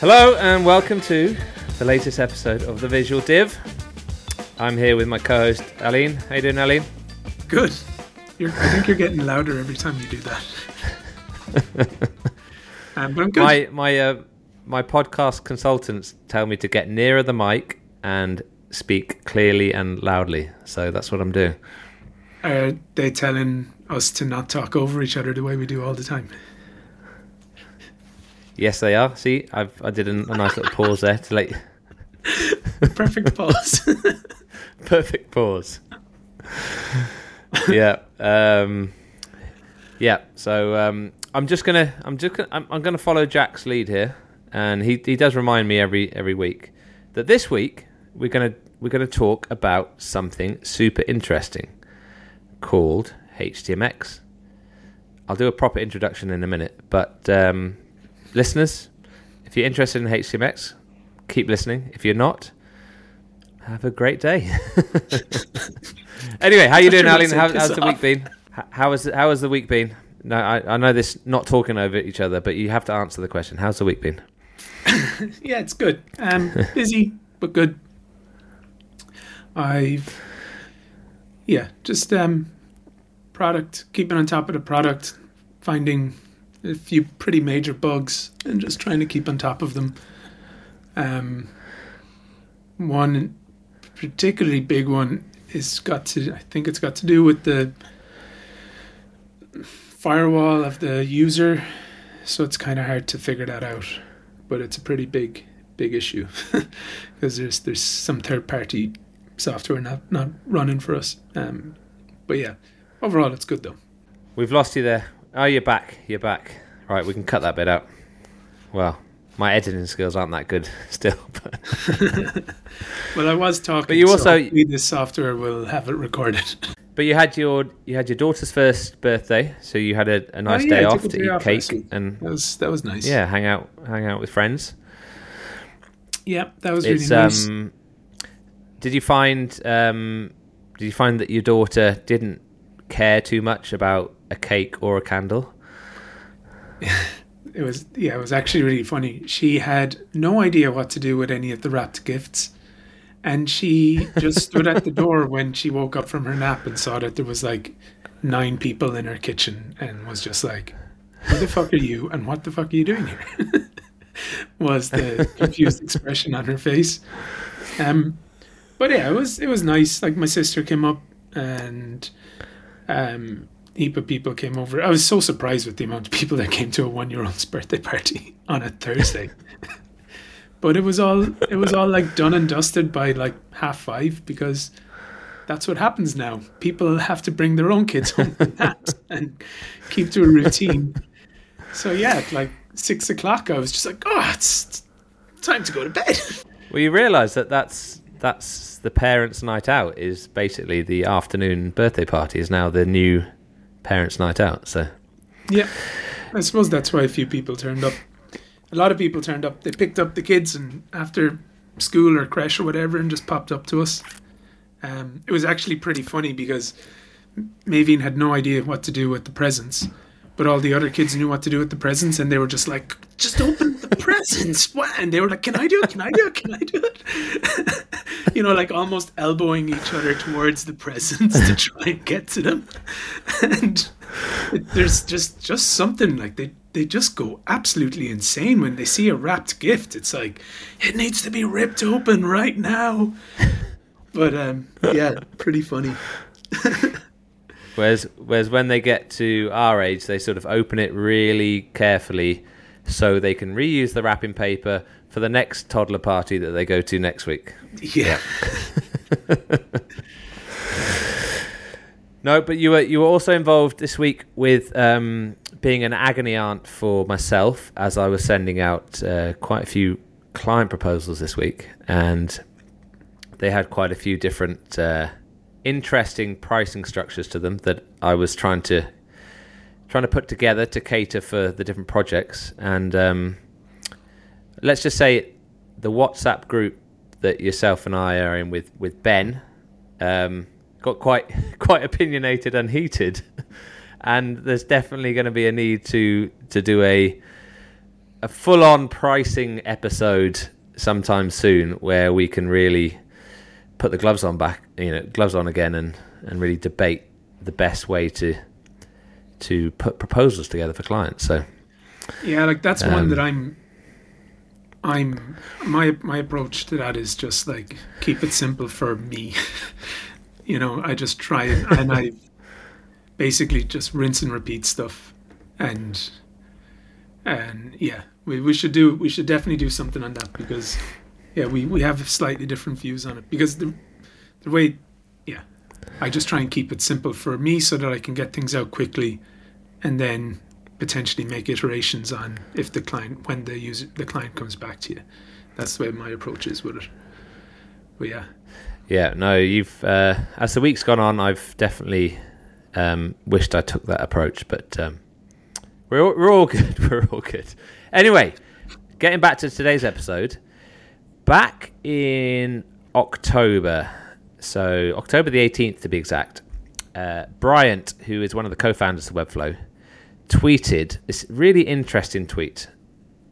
Hello and welcome to the latest episode of the Visual Div. I'm here with my co-host Ailín. How you doing, Ailín? Good. You're, I think you're getting louder every time you do that. um, but I'm good. My my uh, my podcast consultants tell me to get nearer the mic and speak clearly and loudly. So that's what I'm doing. Are they telling us to not talk over each other the way we do all the time? Yes, they are. See, I've I did a, a nice little pause there to let you. Perfect pause. Perfect pause. yeah. Um, yeah. So um, I'm just gonna I'm just gonna, I'm, I'm gonna follow Jack's lead here, and he he does remind me every every week that this week we're gonna we're gonna talk about something super interesting called HTMX. I'll do a proper introduction in a minute, but um, listeners, if you're interested in HTMX, keep listening. If you're not, have a great day. anyway, how you doing, Ailín? How, how's the week been? How has how has the week been? No, I, I know this not talking over each other, but you have to answer the question. How's the week been? yeah, it's good. Um, busy but good. I've yeah, just um, product keeping on top of the product, finding a few pretty major bugs and just trying to keep on top of them. Um, one particularly big one is got to I think it's got to do with the firewall of the user, so it's kind of hard to figure that out. But it's a pretty big big issue because there's there's some third party software not not running for us. Um, but yeah, overall it's good though. We've lost you there. Oh, you're back. You're back. Right, we can cut that bit out. Well, my editing skills aren't that good still. But, Well, I was talking. But you so also- hopefully this software will have it recorded. but you had your you had your daughter's first birthday, so you had a, a nice Oh, yeah, day off to day eat off cake and That was that was nice. yeah, hang out hang out with friends. yeah, that was really It's nice. um. Did you find um? Did you find that your daughter didn't care too much about a cake or a candle? It was yeah, it was actually really funny. She had no idea what to do with any of the wrapped gifts. And she just stood at the door when she woke up from her nap and saw that there was like nine people in her kitchen and was just like, Who the fuck are you and what the fuck are you doing here? was the confused expression on her face. Um but yeah, it was it was nice. Like my sister came up and um heap of people came over. I was so surprised with the amount of people that came to a one year old's birthday party on a Thursday. but it was all it was all like done and dusted by like half five because that's what happens now. People have to bring their own kids home and keep to a routine. So yeah, like six o'clock, I was just like, oh, it's time to go to bed. Well, you realise that that's that's the parents' night out is basically the afternoon birthday party is now the new parents' night out. So Yeah, I suppose that's why a few people turned up. A lot of people turned up. They picked up the kids and after school or creche or whatever, and just popped up to us. Um, it was actually pretty funny because Mavine had no idea what to do with the presents, but all the other kids knew what to do with the presents, and they were just like, "Just open the presents!" And they were like, "Can I do it? Can I do it? Can I do it?" you know, like almost elbowing each other towards the presents to try and get to them, and there's just just something like they they just go absolutely insane when they see a wrapped gift. It's like it needs to be ripped open right now. But um, yeah, pretty funny. Whereas whereas when they get to our age, they sort of open it really carefully so they can reuse the wrapping paper for the next toddler party that they go to next week. Yeah, No, but you were you were also involved this week with um, being an agony aunt for myself as I was sending out uh, quite a few client proposals this week, and they had quite a few different uh, interesting pricing structures to them that I was trying to trying to put together to cater for the different projects. And um, let's just say the WhatsApp group that yourself and I are in with with Ben. Um, got quite quite opinionated and heated, and there's definitely going to be a need to to do a a full-on pricing episode sometime soon where we can really put the gloves on back, you know, gloves on again, and and really debate the best way to to put proposals together for clients. So Yeah, like that's one Um, that I'm. I'm my my approach to that is just like keep it simple for me. you know, I just try and, and I basically just rinse and repeat stuff, and and yeah, we, we should do we should definitely do something on that because yeah, we we have slightly different views on it because the the way yeah, I just try and keep it simple for me so that I can get things out quickly, and then potentially make iterations on if the client when the user the client comes back to you. That's the way my approach is with it. But yeah, yeah, no, you've uh, as the week's gone on, I've definitely um, wished I took that approach, but um, we're all, we're all good. We're all good. Anyway, getting back to today's episode, back in October, so October the eighteenth to be exact, uh, Bryant, who is one of the co-founders of Webflow, tweeted this really interesting tweet,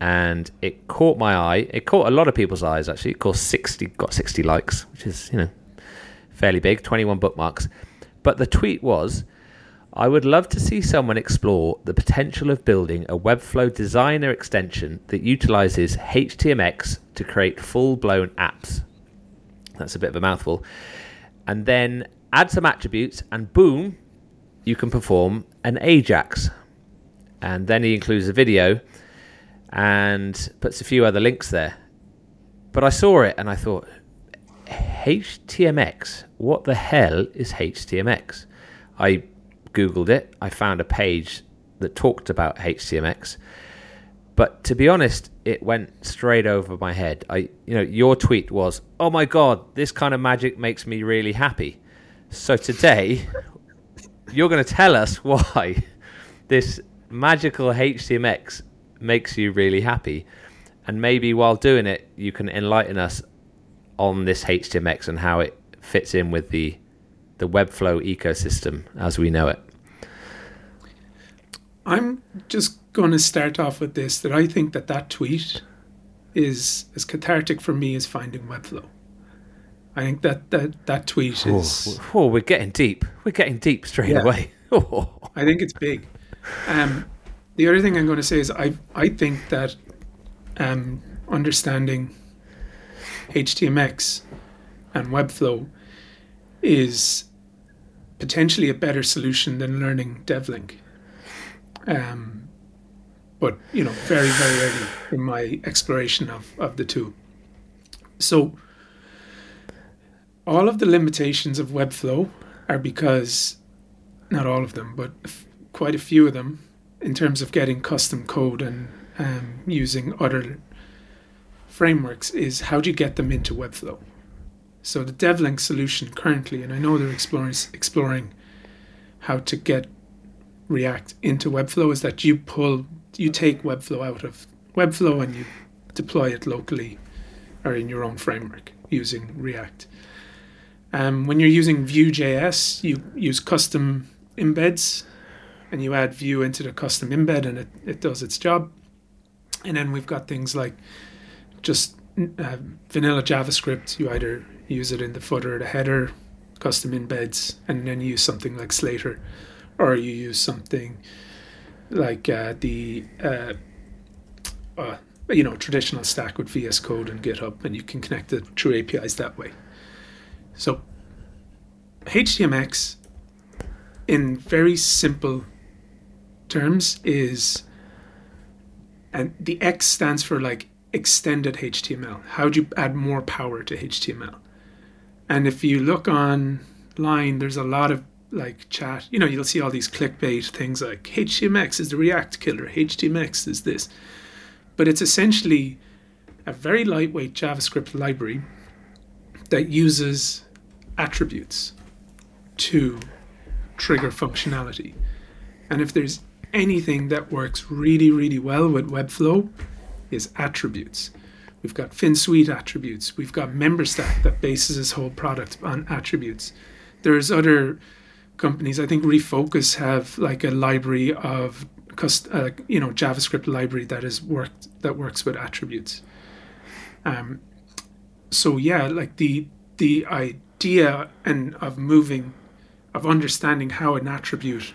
and it caught my eye. It caught a lot of people's eyes actually. It caught sixty, got sixty likes, which is you know fairly big, twenty-one bookmarks. But the tweet was. I would love to see someone explore the potential of building a Webflow designer extension that utilizes HTMX to create full blown apps. That's a bit of a mouthful. And then add some attributes, and boom, you can perform an Ajax. And then he includes a video and puts a few other links there. But I saw it and I thought, HTMX? What the hell is HTMX? I Googled it. I found a page that talked about HTMX. But to be honest, it went straight over my head. I, you know, your tweet was, "Oh my god, this kind of magic makes me really happy." So today, you're going to tell us why this magical HTMX makes you really happy, and maybe while doing it, you can enlighten us on this HTMX and how it fits in with the the Webflow ecosystem as we know it. I'm just going to start off with this that I think that that tweet is as cathartic for me as finding Webflow. I think that that, that tweet is. Oh, we're getting deep. We're getting deep straight Yeah. away. Oh. I think it's big. Um, the other thing I'm going to say is I I think that um, understanding HTMX and Webflow is potentially a better solution than learning DevLink. Um, but you know, very very early in my exploration of, of the two. So all of the limitations of Webflow are because not all of them, but f- quite a few of them, in terms of getting custom code and um, using other frameworks, is how do you get them into Webflow? So the DevLink solution currently, and I know they're exploring exploring how to get React into Webflow, is that you pull you take Webflow out of Webflow and you deploy it locally or in your own framework using React. Um, when you're using Vue.js, you use custom embeds and you add Vue into the custom embed and it, it does its job. And then we've got things like just uh, vanilla JavaScript. You either use it in the footer or the header, custom embeds, and then you use something like Slater, or you use something like uh, the uh, uh, you know traditional stack with VS Code and GitHub, and you can connect it through APIs that way. So HTMX, in very simple terms, is and the X stands for like extended HTML. How do you add more power to HTML? And if you look online, there's a lot of like chat. You know, you'll see all these clickbait things like HTMX is the React killer. HTMX is this, but it's essentially a very lightweight JavaScript library that uses attributes to trigger functionality. And if there's anything that works really, really well with Webflow, is attributes. We've got Finsweet attributes. We've got MemberStack that bases its whole product on attributes. There's other companies. I think Refocus have like a library of uh, you know JavaScript library that is worked that works with attributes. Um, so yeah, like the the idea and of moving, of understanding how an attribute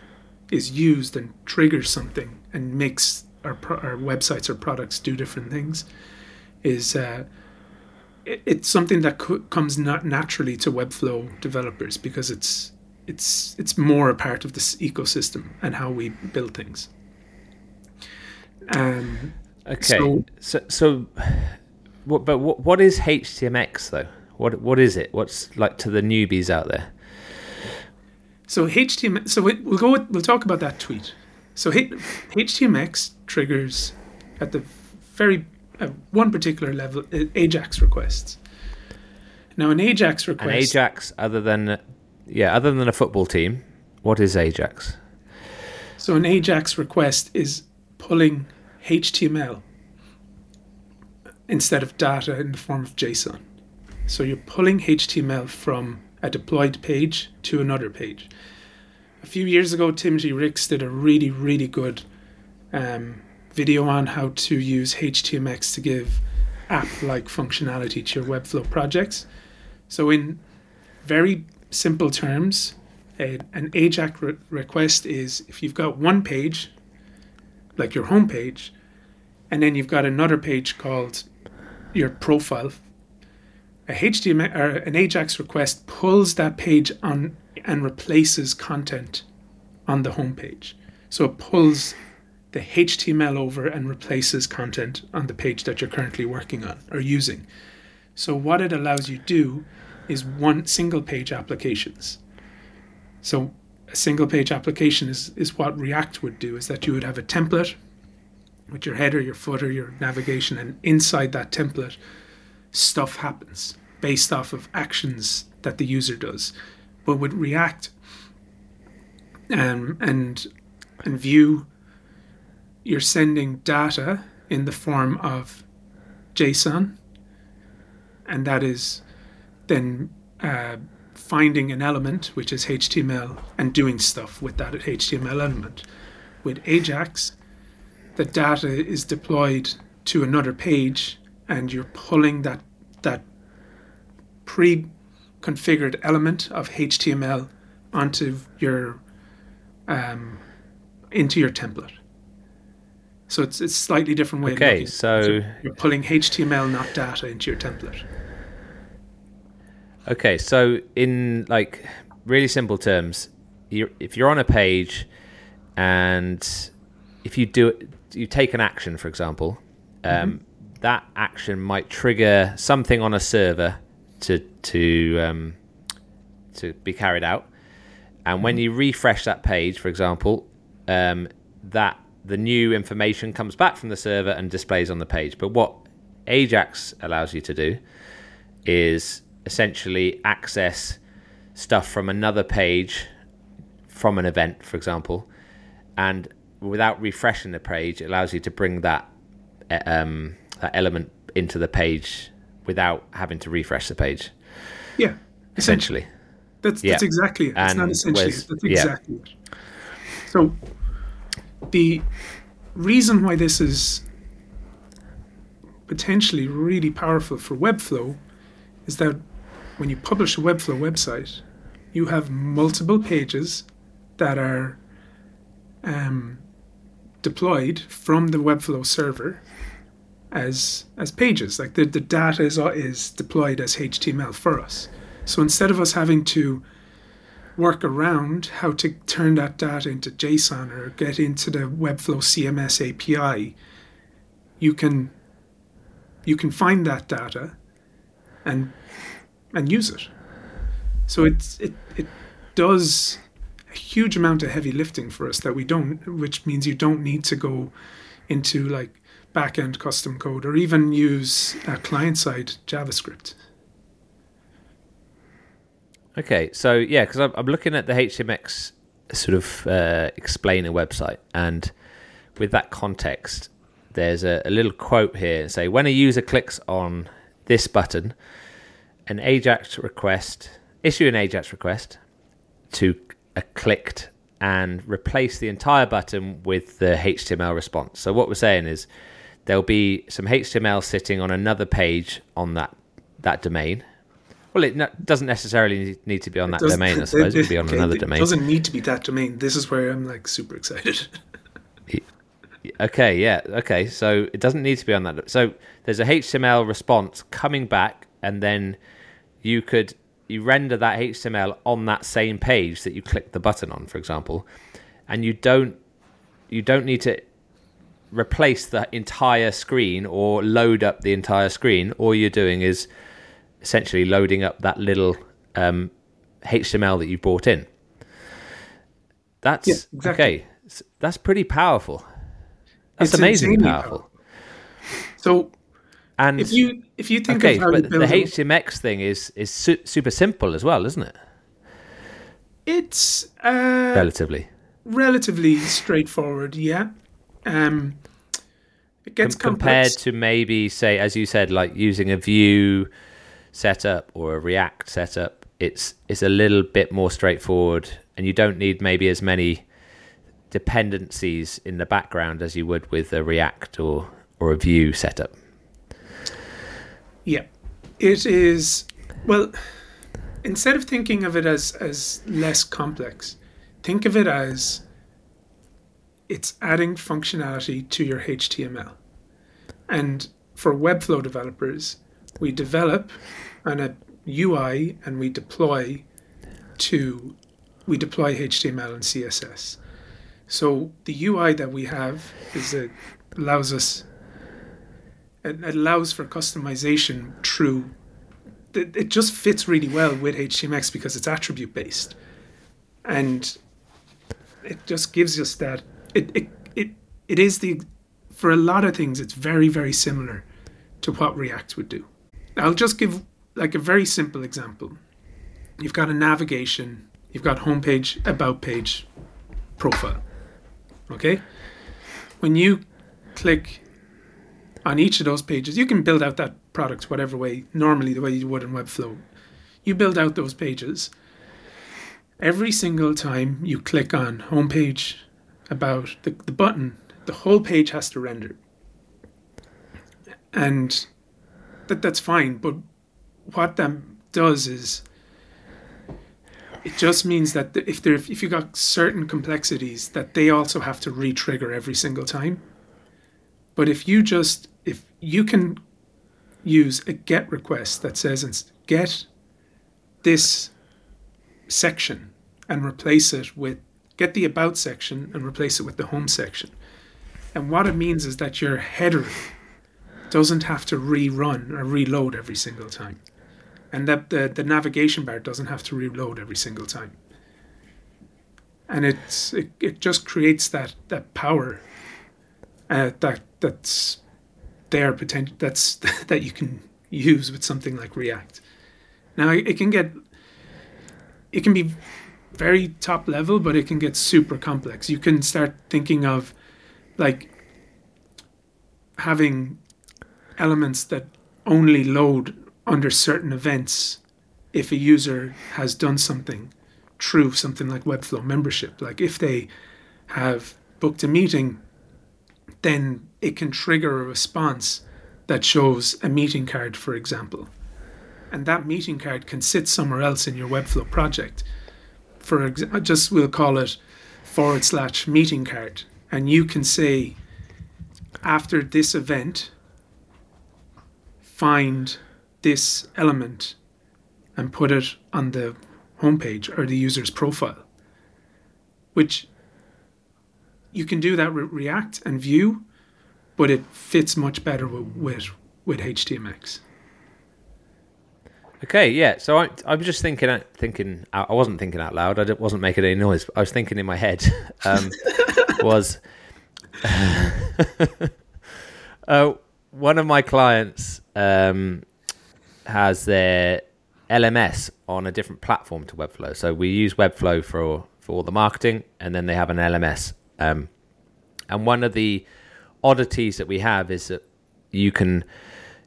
is used and triggers something and makes our our websites or products do different things, is uh, it, it's something that co- comes not naturally to Webflow developers because it's it's it's more a part of this ecosystem and how we build things. Um, okay, so, so, so what, but what, what is HTMX though? What what is it? What's like to the newbies out there? So HTML. So we, will go. With, we'll talk about that tweet. So H, HTMX triggers at the very uh, one particular level uh, AJAX requests. Now an AJAX request. An AJAX, other than yeah, other than a football team, what is AJAX? So an AJAX request is pulling HTML instead of data in the form of JSON. So you're pulling HTML from a deployed page to another page. A few years ago, Timothy Ricks did a really, really good um, video on how to use HTMX to give app-like functionality to your Webflow projects. So in very simple terms, a, an AJAX re- request is if you've got one page, like your home page, and then you've got another page called your profile. A HTML or an AJAX request pulls that page on and replaces content on the home page. So it pulls the HTML over and replaces content on the page that you're currently working on or using. So what it allows you to do is one single page applications. So a single page application is, is what React would do is that you would have a template with your header, your footer, your navigation, and inside that template, stuff happens based off of actions that the user does. But with React um, and and Vue, you're sending data in the form of JSON, and that is then uh, finding an element, which is HTML, and doing stuff with that HTML element. With Ajax, the data is deployed to another page, and you're pulling that that pre-configured element of HTML onto your um, into your template. So it's it's slightly different way. Okay, so, so you're pulling HTML, not data, into your template. Okay, so in like really simple terms, you if you're on a page and if you do it, you take an action, for example, um, mm-hmm. that action might trigger something on a server to to um, to be carried out, and mm-hmm. when you refresh that page, for example, um, that the new information comes back from the server and displays on the page. But what Ajax allows you to do is essentially access stuff from another page from an event, for example, and without refreshing the page, it allows you to bring that um, that element into the page without having to refresh the page. Yeah, essentially. That's that's yeah. exactly it. It's and not essentially. That's exactly yeah. it. So the reason why this is potentially really powerful for Webflow is that when you publish a Webflow website, you have multiple pages that are um, deployed from the Webflow server as as pages. Like the, the data is is deployed as HTML for us. So instead of us having to work around how to turn that data into JSON or get into the Webflow CMS API, you can you can find that data and and use it. So it's it it does a huge amount of heavy lifting for us that we don't, which means you don't need to go into like backend custom code or even use a client side JavaScript. Okay, so yeah, because I'm, I'm, looking at the HTMX sort of uh, explainer website, and with that context, there's a, a little quote here say when a user clicks on this button an Ajax request, issue an Ajax request to a clicked and replace the entire button with the HTML response. So what we're saying is there'll be some HTML sitting on another page on that that domain. Well, it no, doesn't necessarily need to be on that domain. I suppose it could be on okay, another it domain. doesn't need to be that domain. This is where I'm like super excited. Okay, yeah, okay. So it doesn't need to be on that. So there's a HTML response coming back, and then you could you render that HTML on that same page that you click the button on, for example, and you don't you don't need to replace the entire screen or load up the entire screen. All you're doing is essentially loading up that little um, HTML that you brought in. That's Yeah, exactly. okay. That's pretty powerful. That's It's amazingly insanely powerful. so And if you if you think okay, of how you but the HMX thing is is su- super simple as well, isn't it? it's uh, Relatively relatively straightforward. Yeah, um, it gets Com- compared to maybe say, as you said, like using a Vue setup or a React setup. It's it's a little bit more straightforward, and you don't need maybe as many dependencies in the background as you would with a React or or a Vue setup. Yeah, it is. Well, instead of thinking of it as as less complex, think of it as it's adding functionality to your HTML. And for Webflow developers, we develop on a UI and we deploy to we deploy HTML and CSS. So the UI that we have is a, allows us it allows for customization through it, it just fits really well with HTMX because it's attribute based and it just gives us that it, it it it is the for a lot of things it's very very similar to what React would do. I'll just give like a very simple example. You've got a navigation, you've got homepage, about page, profile. Okay? When you click on each of those pages, you can build out that product whatever way, normally the way you would in Webflow. You build out those pages. Every single time you click on homepage, about the, the button, the whole page has to render. And that that's fine, but what that does is it just means that if there if you got certain complexities that they also have to re-trigger every single time. But if you just if you can use a get request that says get this section and replace it with get the about section and replace it with the home section. And what it means is that your header doesn't have to rerun or reload every single time. And that the, the navigation bar doesn't have to reload every single time. And it's it, it just creates that that power uh, that that's there potential that's that you can use with something like React. Now it can get it can be very top level, but it can get super complex. You can start thinking of like having elements that only load under certain events if a user has done something true, something like Webflow membership. Like if they have booked a meeting, then it can trigger a response that shows a meeting card, for example. And that meeting card can sit somewhere else in your Webflow project. For ex- just we'll call it forward slash meeting card. And you can say, after this event, find this element and put it on the homepage or the user's profile, which you can do that with React and Vue, but it fits much better with with, with HTMX. Okay, yeah. So I, I was just thinking, thinking. I wasn't thinking out loud. I wasn't making any noise. I was thinking in my head. Um, was uh, one of my clients um, has their LMS on a different platform to Webflow. So we use Webflow for for all the marketing, and then they have an LMS. Um, and one of the oddities that we have is that you can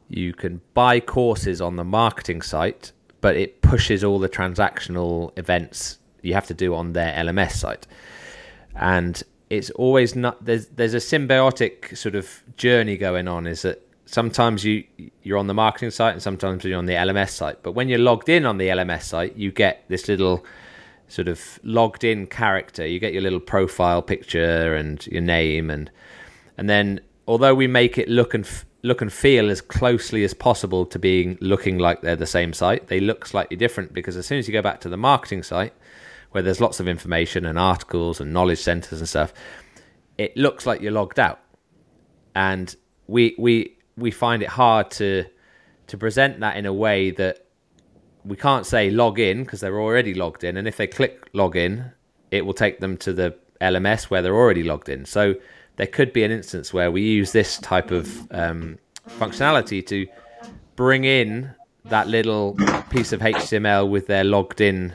you can buy courses on the marketing site, but it pushes all the transactional events you have to do on their LMS site. and it's always not there's there's a symbiotic sort of journey going on. Is that sometimes you you're on the marketing site and sometimes you're on the LMS site. But when you're logged in on the LMS site, you get this little sort of logged in character. You get your little profile picture and your name and and then although we make it look and f- look and feel as closely as possible to being looking like they're the same site, they look slightly different because as soon as you go back to the marketing site where there's lots of information and articles and knowledge centers and stuff, it looks like you're logged out. And we we we find it hard to to present that in a way that we can't say log in because they're already logged in, and if they click log in, it will take them to the LMS where they're already logged in. So there could be an instance where we use this type of um, functionality to bring in that little piece of HTML with their logged in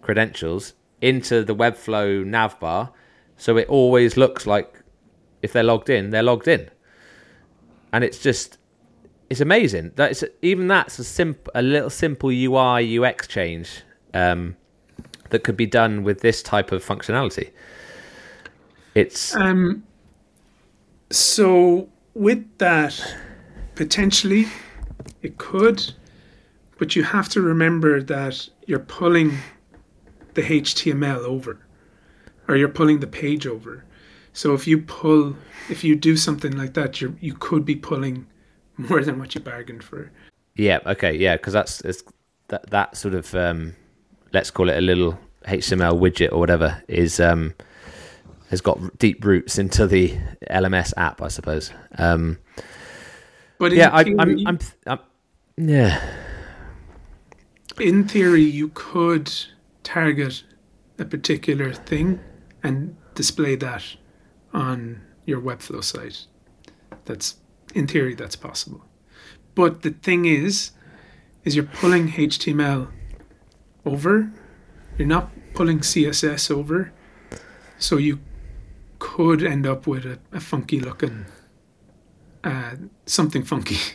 credentials into the Webflow navbar, so it always looks like if they're logged in, they're logged in and it's just it's amazing. That it's even that's a simple, a little simple UI UX change um, that could be done with this type of functionality. It's um. So with that, potentially, it could, but you have to remember that you're pulling the HTML over, or you're pulling the page over. So if you pull, if you do something like that, you you could be pulling more than what you bargained for. Yeah. Okay. Yeah. Because that's it's, that that sort of um, let's call it a little HTML widget or whatever is um, has got deep roots into the LMS app, I suppose. Um, but yeah, I, theory, I'm, I'm, I'm, yeah. In theory, you could target a particular thing and display that on your Webflow site. That's in theory that's possible. But the thing is, is you're pulling HTML over. You're not pulling CSS over. So you could end up with a, a funky looking uh, something funky.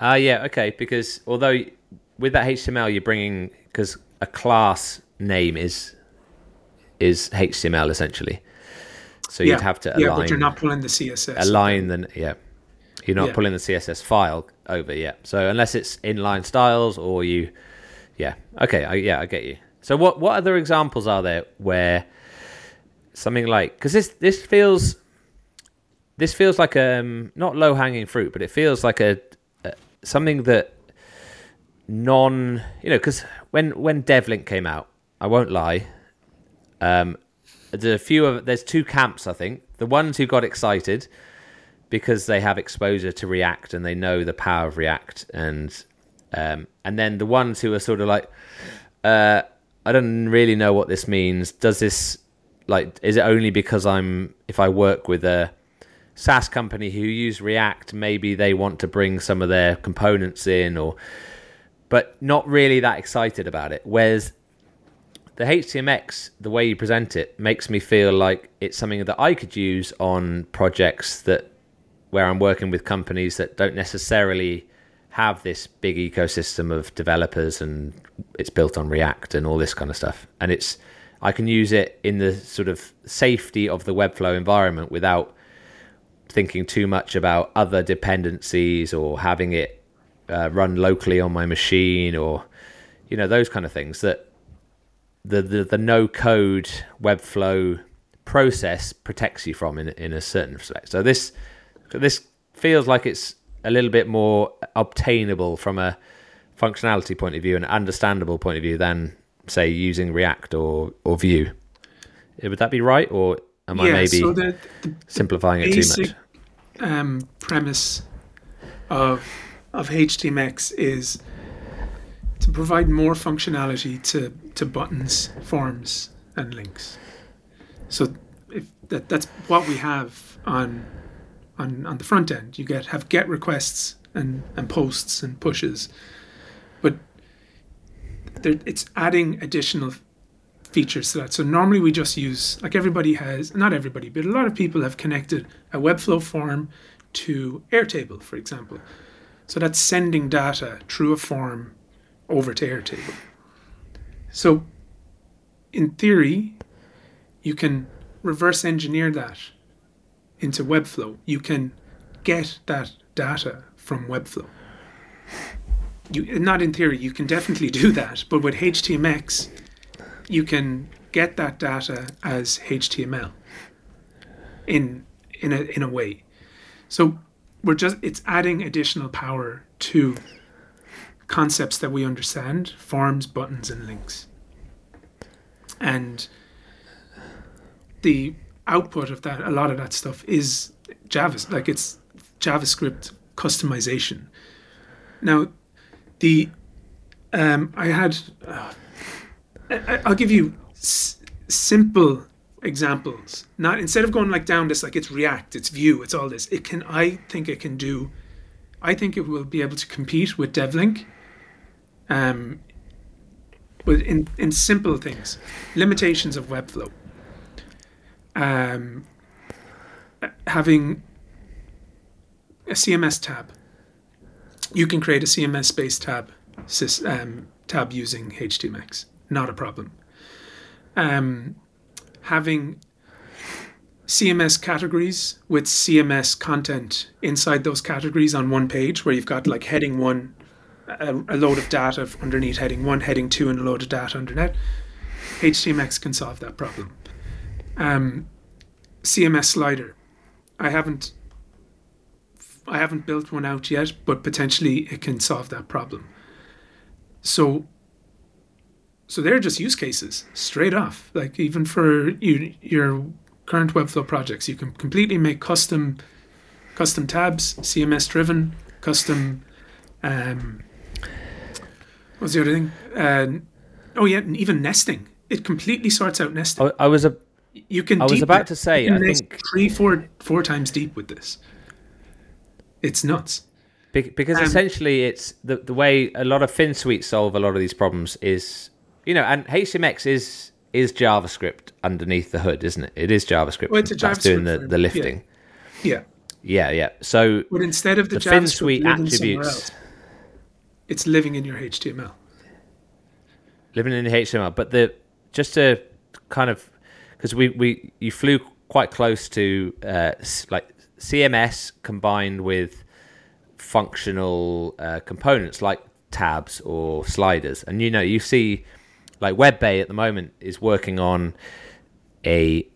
Ah, uh, yeah, okay. Because although with that HTML, you're bringing because a class name is is HTML essentially. So you'd have to align. Yeah, but you're not pulling the CSS. Align the yeah. You're not Yeah. pulling the CSS file over yet. So unless it's inline styles or you, yeah, okay, I, yeah, I get you. So what what other examples are there where something like because this this feels this feels like um not low hanging fruit, but it feels like a, a something that non you know because when when DevLink came out, I won't lie, um, there's a few of there's two camps I think. The ones who got excited because they have exposure to React and they know the power of React, and um, and then the ones who are sort of like, uh, I don't really know what this means. Does this like is it only because I'm if I work with a SaaS company who use React, maybe they want to bring some of their components in, or but not really that excited about it. Whereas the HTMX, the way you present it, makes me feel like it's something that I could use on projects that where I'm working with companies that don't necessarily have this big ecosystem of developers and it's built on React and all this kind of stuff. And it's I can use it in the sort of safety of the Webflow environment without thinking too much about other dependencies or having it uh, run locally on my machine or you know those kind of things that the the, the no code Webflow process protects you from in in a certain respect. So this this feels like it's a little bit more obtainable from a functionality point of view and understandable point of view than say using React or or Vue. Would that be right, or am I maybe so the, the simplifying it too basic much? um, premise of of HTMX is to provide more functionality to, to buttons, forms, and links. So if that, that's what we have on on on the front end. You get have get requests and, and posts and pushes, there, it's adding additional features to that. So normally we just use like everybody has not everybody, but a lot of people have connected a Webflow form to Airtable, for example. So that's sending data through a form over to Airtable. So in theory, you can reverse engineer that into Webflow. You can get that data from Webflow. You not in theory, you can definitely do that, but with HTMX, you can get that data as HTML in in a in a way. So we're just it's adding additional power to concepts that we understand, forms, buttons, and links. And the output of that, a lot of that stuff is Java, like it's JavaScript customization. Now, the um, I had, uh, I, I'll give you s- simple examples. Not instead of going like down this, like it's React, it's Vue, it's all this. It can, I think it can do. I think it will be able to compete with DevLink. Um, with in, in simple things, limitations of Webflow. Um, having a CMS tab. You can create a CMS based tab um, tab using HTMX. Not a problem. Um, having CMS categories with CMS content inside those categories on one page, where you've got like heading one, a, a load of data underneath heading one, heading two, and a load of data underneath. HTMX can solve that problem. Um, CMS slider. I haven't I haven't built one out yet, but potentially it can solve that problem. So so they're just use cases straight off. Like even for you, your current Webflow projects, you can completely make custom custom tabs, CMS driven, custom um what's the other thing? Uh, oh yeah, and even nesting. It completely sorts out nesting. I, I was a you can. I was about to say, I think three, four, four times deep with this. It's nuts. Be- because Um, essentially, it's the the way a lot of Finsweet solve a lot of these problems is, you know, and HMX is is JavaScript underneath the hood, isn't it? It is JavaScript. Well, it's a that's doing the, the lifting. Yeah, Yeah, yeah. So but instead of the, the JavaScript Finsweet attributes else, it's living in your HTML. living in the HTML, but the just to kind of because we we you flew quite close to uh, like CMS combined with functional uh, components like tabs or sliders, and you know you see like Webbae at the moment is working on a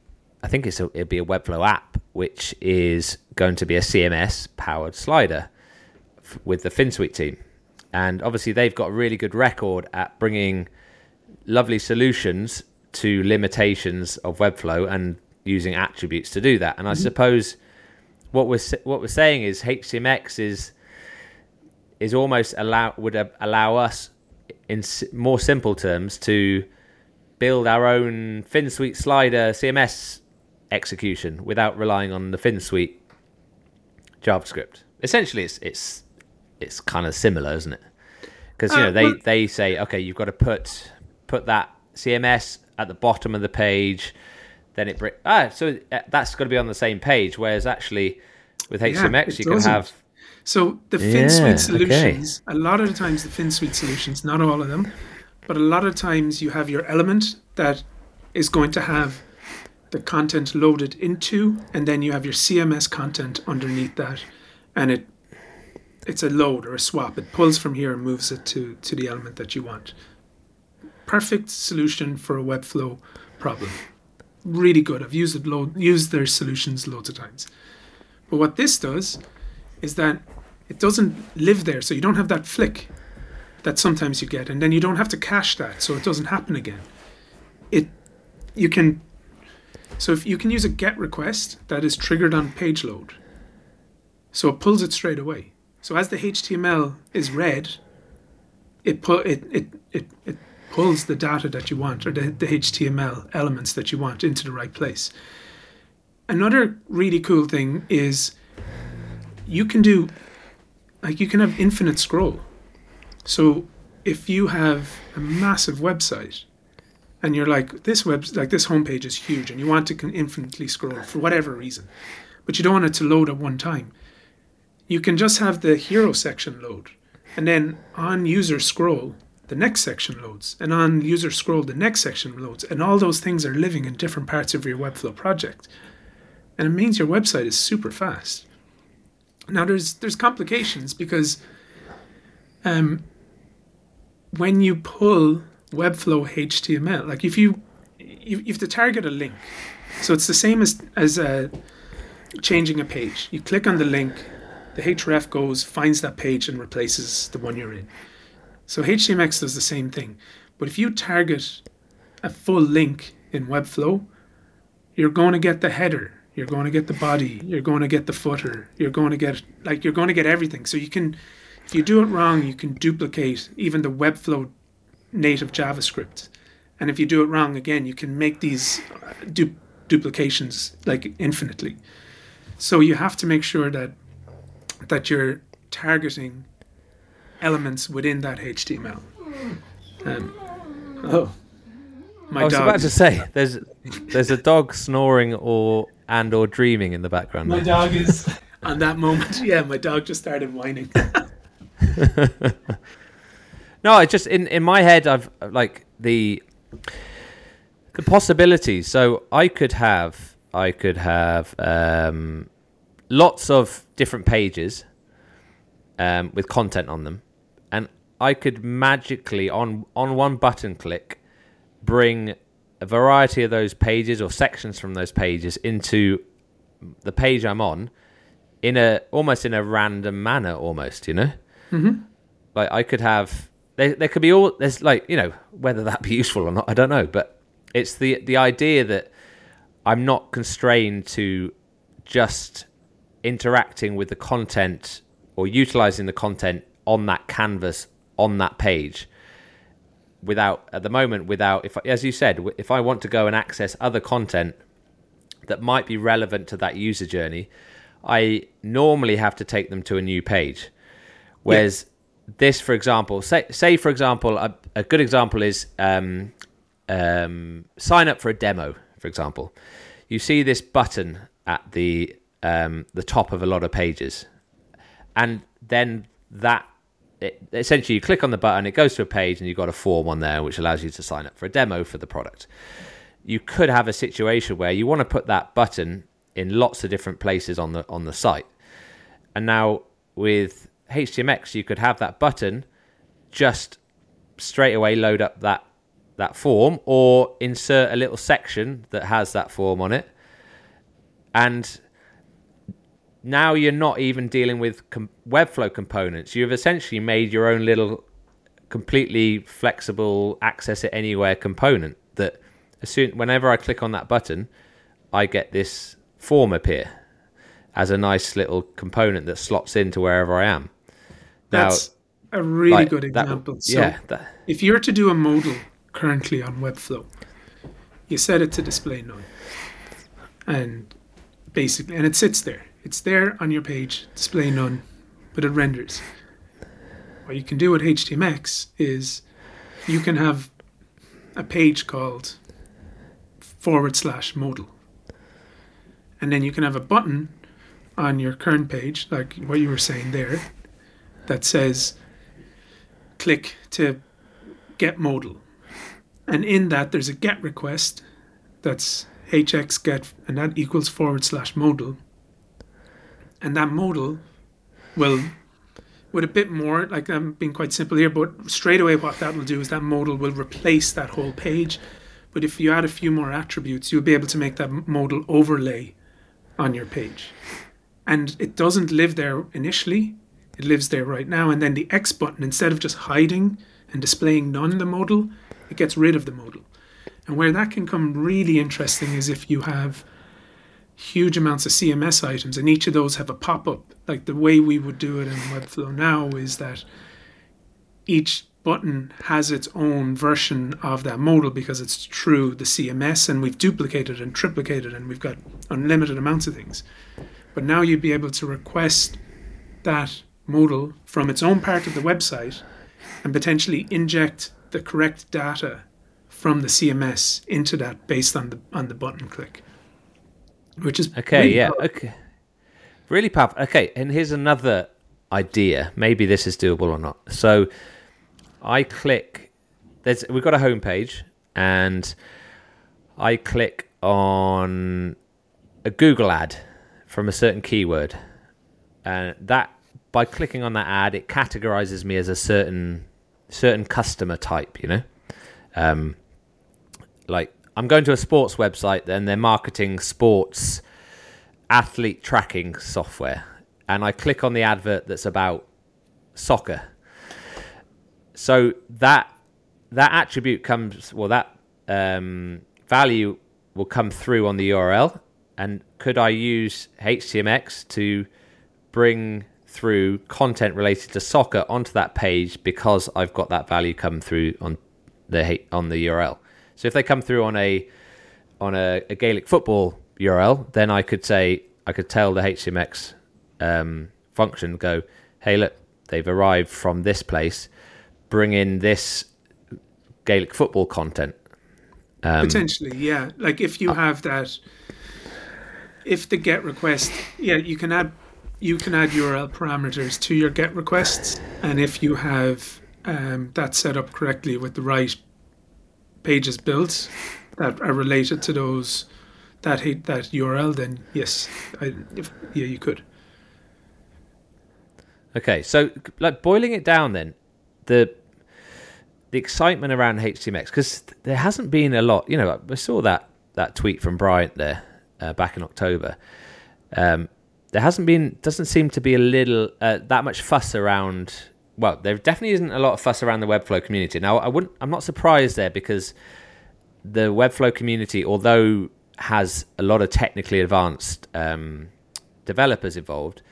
I think it's a, it'll be a Webflow app which is going to be a CMS powered slider f- with the Finsweet team, and obviously they've got a really good record at bringing lovely solutions to limitations of Webflow and using attributes to do that. And I suppose what we're what we're saying is HTMX is is almost allow would allow us in more simple terms to build our own Finsweet slider CMS execution without relying on the Finsweet JavaScript. Essentially, it's it's it's kind of similar, isn't it? Because you Uh, know they, well- they say okay, you've got to put put that CMS at the bottom of the page, then it bring ah so uh, that's got to be on the same page. Whereas actually with HTMX it you can doesn't. have So the Yeah, Finsweet okay. solutions, a lot of the times the Finsweet solutions, not all of them, but a lot of times you have your element that is going to have the content loaded into, and then you have your CMS content underneath that, and it it's a load or a swap. It pulls from here and moves it to to the element that you want. Perfect solution for a Webflow problem. Really good. I've used it load used their solutions loads of times. But what this does is that it doesn't live there, so you don't have that flick that sometimes you get, and then you don't have to cache that, so it doesn't happen again. It you can so if you can use a get request that is triggered on page load, so it pulls it straight away. So as the HTML is read, it pu- it, it, it, it pulls the data that you want or the, the HTML elements that you want into the right place. Another really cool thing is you can do like you can have infinite scroll. So if you have a massive website and you're like this web like this homepage is huge and you want to can infinitely scroll for whatever reason, but you don't want it to load at one time, you can just have the hero section load and then on user scroll the next section loads. And on user scroll, the next section loads. And all those things are living in different parts of your Webflow project. And it means your website is super fast. Now there's there's complications because um, when you pull Webflow HTML, like if you you, you have to target a link, so it's the same as as uh, changing a page. You click on the link, the href goes finds that page and replaces the one you're in. So HTMX does the same thing, but if you target a full link in Webflow, you're going to get the header, you're going to get the body, you're going to get the footer, you're going to get like you're going to get everything. So you can if you do it wrong, you can duplicate even the Webflow native JavaScript. And if you do it wrong again, you can make these uh, du- duplications like infinitely. So you have to make sure that that you're targeting elements within that HTML. Um, oh, my I was dog. about to say there's there's a dog snoring or and or dreaming in the background. My dog is on that moment. Yeah, my dog just started whining. no, I just in in my head I've like the the possibilities. So I could have I could have um, lots of different pages um, with content on them, and I could magically on on one button click bring a variety of those pages or sections from those pages into the page I'm on in a almost in a random manner almost you know mm-hmm. like I could have there, there could be all there's like you know whether that be useful or not I don't know but it's the the idea that I'm not constrained to just interacting with the content or utilizing the content on that canvas on that page without at the moment without if as you said if I want to go and access other content that might be relevant to that user journey I normally have to take them to a new page. Whereas yeah. this for example say say for example a, a good example is um, um, sign up for a demo for example. You see this button at the um, the top of a lot of pages. And then that it, essentially you click on the button, it goes to a page, and you've got a form on there which allows you to sign up for a demo for the product. You could have a situation where you want to put that button in lots of different places on the on the site, and now with HTMX you could have that button just straight away load up that that form or insert a little section that has that form on it and now you're not even dealing with com- Webflow components. You've essentially made your own little completely flexible access it anywhere component that as soon whenever I click on that button, I get this form appear as a nice little component that slots into wherever I am. Now, That's a really like, good example. That, so yeah, that, if you're to do a modal currently on Webflow, you set it to display none. And basically and it sits there it's there on your page, display none, but it renders. What you can do with HTMX is you can have a page called forward slash modal. And then you can have a button on your current page, like what you were saying there, that says click to get modal. And in that, there's a get request that's hx get, and that equals forward slash modal and that modal will with a bit more like i'm being quite simple here but straight away what that will do is that modal will replace that whole page. But if you add a few more attributes you'll be able to make that modal overlay on your page. And it doesn't live there initially. It lives there right now. And then the x button instead of just hiding and displaying none in the modal it gets rid of the modal and where that can come really interesting is if you have huge amounts of CMS items, and each of those have a pop up. Like the way we would do it in Webflow now is that each button has its own version of that modal because it's through the CMS, and we've duplicated and triplicated, and we've got unlimited amounts of things. But now you'd be able to request that modal from its own part of the website and potentially inject the correct data from the CMS into that based on the on the button click which is okay. Really yeah. Powerful. Okay. Really powerful. Okay, and here's another idea. Maybe this is doable or not. So, I click there's we've got a homepage, and I click on a Google ad from a certain keyword, and that by clicking on that ad, it categorizes me as a certain certain customer type. You know, um, like I'm going to a sports website, then they're marketing sports athlete tracking software, and I click on the advert that's about soccer. So that that attribute comes well that um, value will come through on the URL, and could I use HTMX to bring through content related to soccer onto that page because I've got that value come through on the on the URL. So if they come through on a on a, a Gaelic football URL, then I could say I could tell the HTMX um, function go, hey look, they've arrived from this place, bring in this Gaelic football content. Um, Potentially, yeah. Like if you have that, if the GET request, yeah, you can add you can add URL parameters to your GET requests, and if you have um, that set up correctly with the right pages built that are related to those that that URL, then yes, I, if, yeah, you could. Okay, so like boiling it down, then the the excitement around HTMX because there hasn't been a lot. You know, I saw that that tweet from Bryant there uh, back in October. Um, there hasn't been doesn't seem to be a little uh, that much fuss around. Well, there definitely isn't a lot of fuss around the Webflow community. Now, I wouldn't. I'm not surprised there because the Webflow community, although has a lot of technically advanced um, developers involved,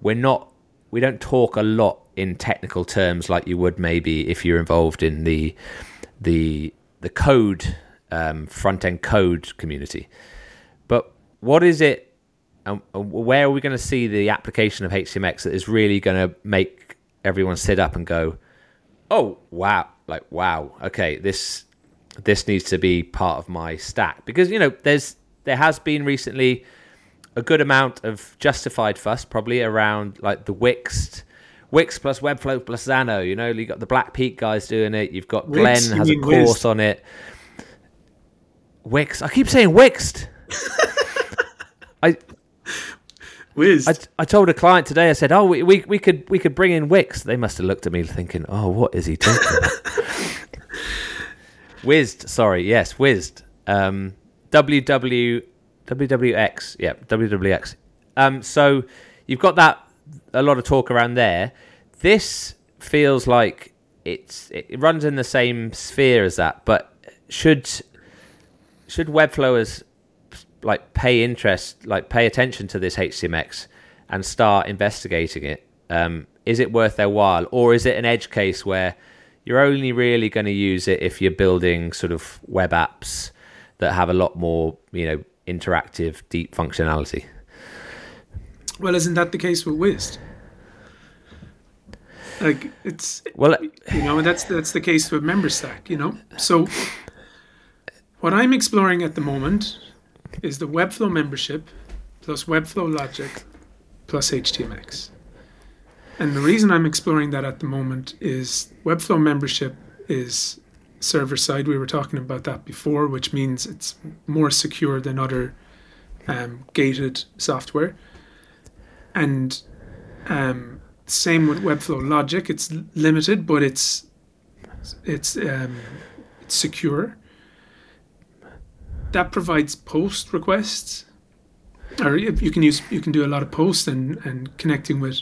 we're not. We don't talk a lot in technical terms like you would maybe if you're involved in the the the code um, front end code community. But what is it and where are we going to see the application of HTMX that is really going to make everyone sit up and go, "Oh, wow!" Like, wow, okay, this this needs to be part of my stack because you know there's there has been recently a good amount of justified fuss probably around like the Wix. Wix plus Webflow plus Xano, you know, you got the Black Peak guys doing it. You've got Wix, Glenn has a course on it. Wix, I keep saying Wixed. I Whiz. I, I told a client today. I said, "Oh, we, we we could we could bring in Wix." They must have looked at me thinking, "Oh, what is he talking about?" Wized, sorry, yes, Wized. Um, WW WWX, yeah, WWX. Um, so you've got that a lot of talk around there. This feels like it's it runs in the same sphere as that, but should should Webflow like pay interest, like pay attention to this HTMX and start investigating it? Um, is it worth their while, or is it an edge case where you're only really going to use it if you're building sort of web apps that have a lot more, you know, interactive, deep functionality? Well, isn't that the case with Wiz? Like it's well, you know, that's that's the case with MemberStack. You know, so what I'm exploring at the moment is the Webflow membership plus Webflow logic plus HTMX. And the reason I'm exploring that at the moment is Webflow membership is server side. We were talking about that before, which means it's more secure than other um, gated software. And um, same with Webflow logic. It's limited, but it's it's um, it's secure that provides post requests, or you can use you can do a lot of posts and and connecting with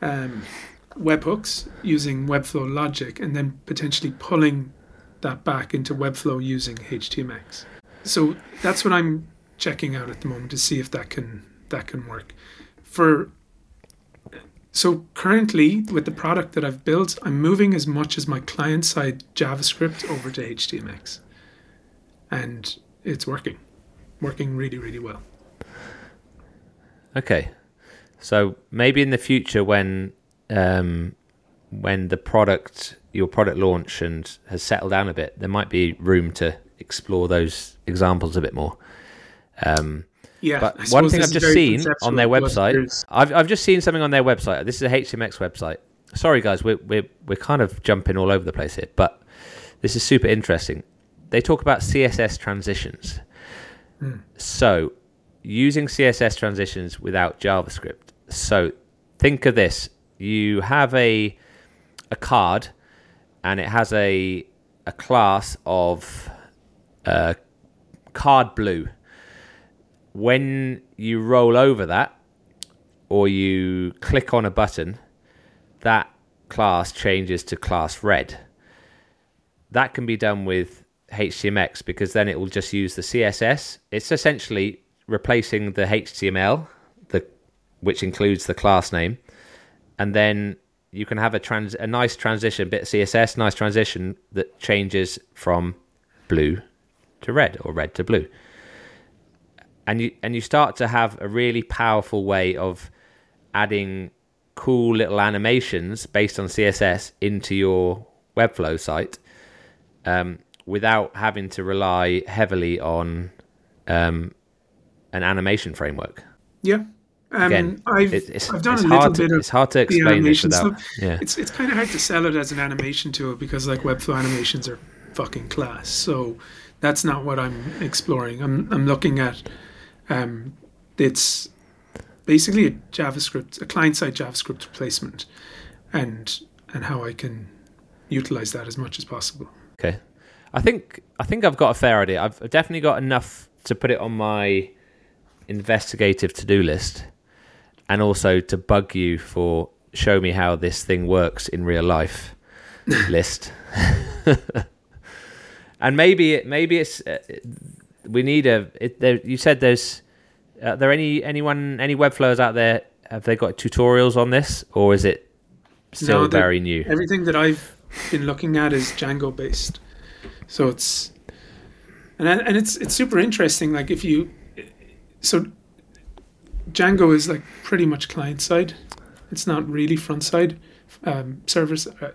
um, webhooks using Webflow logic, and then potentially pulling that back into Webflow using HTMX. So that's what I'm checking out at the moment to see if that can that can work. For so currently with the product that I've built, I'm moving as much as my client side JavaScript over to HTMX. And it's working, working really, really well. Okay, so maybe in the future when um, when the product your product launch and has settled down a bit, there might be room to explore those examples a bit more. Um, yeah, but one thing I've just seen on their website, I've I've just seen something on their website. This is a HTMX website. Sorry, guys, we're we're we're kind of jumping all over the place here, but this is super interesting. They talk about CSS transitions. So, using CSS transitions without JavaScript. So, think of this: you have a a card, and it has a a class of uh, card blue. When you roll over that, or you click on a button, that class changes to class red. That can be done with HTMX because then it will just use the CSS. It's essentially replacing the HTML, the which includes the class name, and then you can have a trans a nice transition bit of CSS, nice transition that changes from blue to red or red to blue. And you and you start to have a really powerful way of adding cool little animations based on CSS into your Webflow site um, without having to rely heavily on um, an animation framework. Yeah. Um, Again, I've, it- it's, I've done it's a little hard to, bit of it's hard to explain this animation without. stuff. Yeah. It's it's kind of hard to sell it as an animation tool because like Webflow animations are fucking class. So that's not what I'm exploring. I'm I'm looking at um, it's basically a JavaScript, a client side JavaScript replacement, and and how I can utilize that as much as possible. Okay. I think I think I've got a fair idea. I've definitely got enough to put it on my investigative to-do list and also to bug you for show me how this thing works in real life list. and maybe it maybe it's uh, we need a it, there, you said there's are there any anyone any webflowers out there have they got tutorials on this or is it still No, very new? Everything that I've been looking at is Django based, so it's and and it's it's super interesting. Like if you so Django is like pretty much client side. It's not really front side. Um, server uh,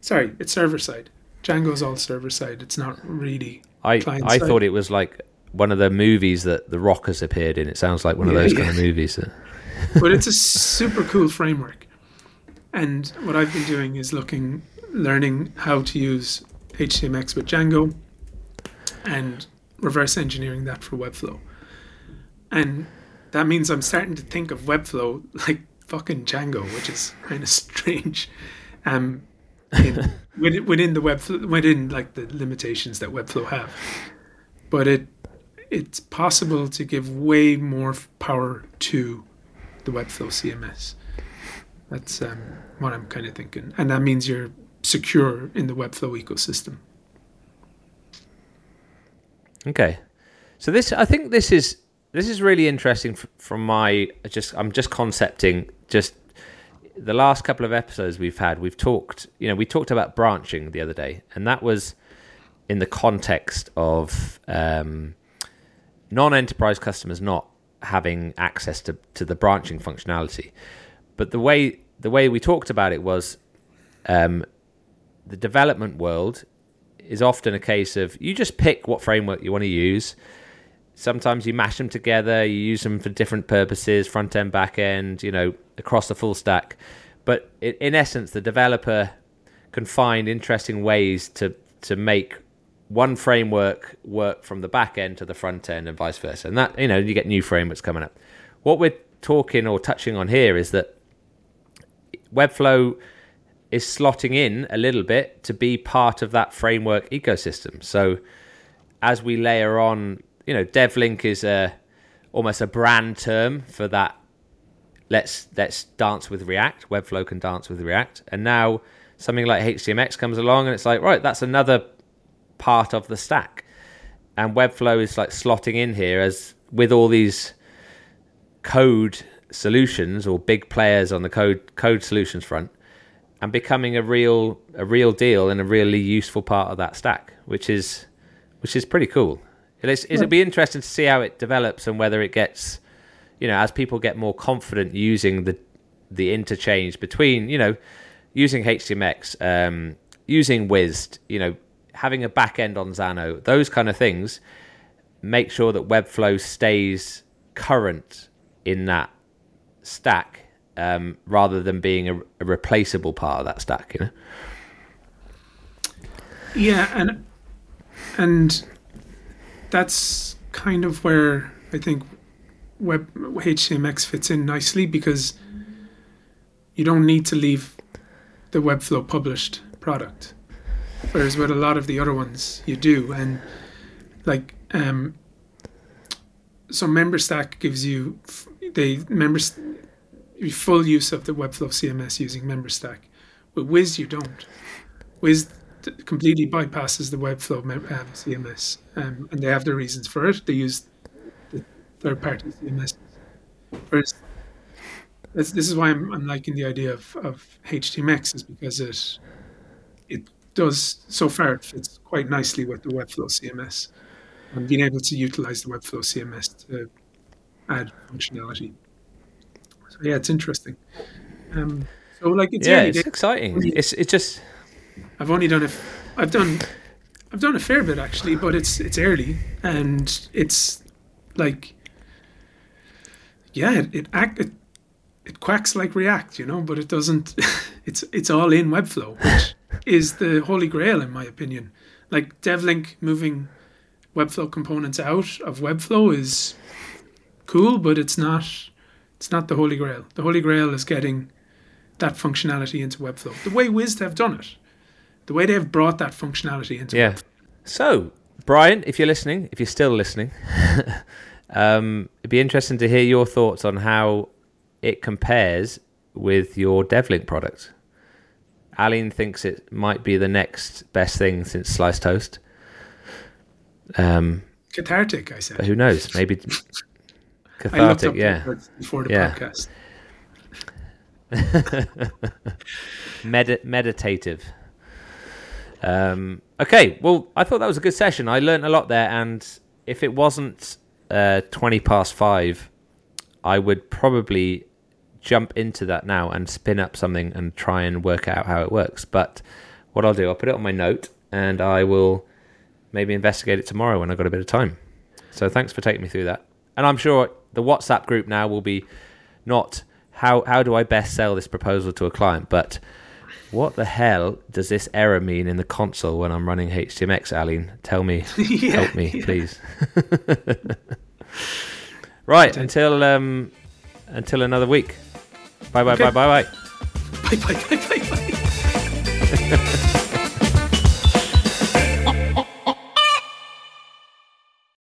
sorry, it's server side. Django's all server side. It's not really. I I thought it was like one of the movies that The Rock has appeared in. It sounds like one of Yeah, those yeah. kind of movies. that- but it's a super cool framework. And what I've been doing is looking, learning how to use HTMX with Django and reverse engineering that for Webflow. And that means I'm starting to think of Webflow like fucking Django, which is kind of strange. Um, in, within, within the Webflow, within like the limitations that Webflow have, but it it's possible to give way more power to the Webflow CMS. That's um, what I'm kind of thinking, and that means you're secure in the Webflow ecosystem. Okay, so this I think this is this is really interesting from my just I'm just concepting just the last couple of episodes we've had. We've talked you know we talked about branching the other day, and that was in the context of um, non-enterprise customers not having access to, to the branching functionality. But the way the way we talked about it was um, the development world is often a case of you just pick what framework you want to use. Sometimes you mash them together, you use them for different purposes, front end, back end, you know, across the full stack. But i in essence, the developer can find interesting ways to to make one framework work from the back end to the front end and vice versa. And that, you know, you get new frameworks coming up. What we're talking or touching on here is that Webflow is slotting in a little bit to be part of that framework ecosystem. So as we layer on, you know, DevLink is a almost a brand term for that. Let's let's dance with React. Webflow can dance with React, and now something like HTMX comes along, and it's like right, that's another part of the stack. And Webflow is like slotting in here as with all these code solutions or big players on the code code solutions front and becoming a real a real deal and a really useful part of that stack, which is which is pretty cool. It's, it'll be interesting to see how it develops and whether it gets, you know, as people get more confident using the the interchange between, you know, using HTMX, um, using Wiz, you know, having a back end on Xano, those kind of things, make sure that Webflow stays current in that stack um, rather than being a, a replaceable part of that stack. You know. Yeah, and and that's kind of where I think web HTMX fits in nicely because you don't need to leave the Webflow published product, whereas with a lot of the other ones you do, and like um, so MemberStack gives you the members full use of the Webflow CMS using MemberStack. With Wiz, you don't. Wiz completely bypasses the Webflow um, CMS, um, and they have their reasons for it. They use the third-party CMS. Whereas this, this is why I'm, I'm liking the idea of, of HTMX is because it it does so far it fits quite nicely with the Webflow CMS and being able to utilize the Webflow CMS to add functionality. So yeah, it's interesting. Um, so like it's yeah, it's exciting. It's it's just I've only done a, I've done, I've done a fair bit actually, but it's it's early and it's like, yeah, it it, act, it, it quacks like React, you know, but it doesn't. it's it's all in Webflow, which is the holy grail in my opinion. Like DevLink moving Webflow components out of Webflow is cool, but it's not it's not the holy grail. The holy grail is getting that functionality into Webflow. The way Wiz have done it the way they've brought that functionality into yeah. So, Bryant, if you're listening, if you're still listening, um, it'd be interesting to hear your thoughts on how it compares with your DevLink product. Ailín thinks it might be the next best thing since sliced toast. Um, cathartic, I said. But who knows? Maybe cathartic. yeah. Before the yeah. podcast. Medi- meditative. Um, okay, well, I thought that was a good session. I learned a lot there, and if it wasn't uh, 20 past five, I would probably jump into that now and spin up something and try and work out how it works. But what I'll do, I'll put it on my note and I will maybe investigate it tomorrow when I've got a bit of time. So thanks for taking me through that. And I'm sure the WhatsApp group now will be not how how do I best sell this proposal to a client, but what the hell does this error mean in the console when I'm running HTMX, Ailín? Tell me, yeah, help me, yeah. please. right, until um, until another week. Bye bye okay. bye bye bye. Bye bye bye bye bye.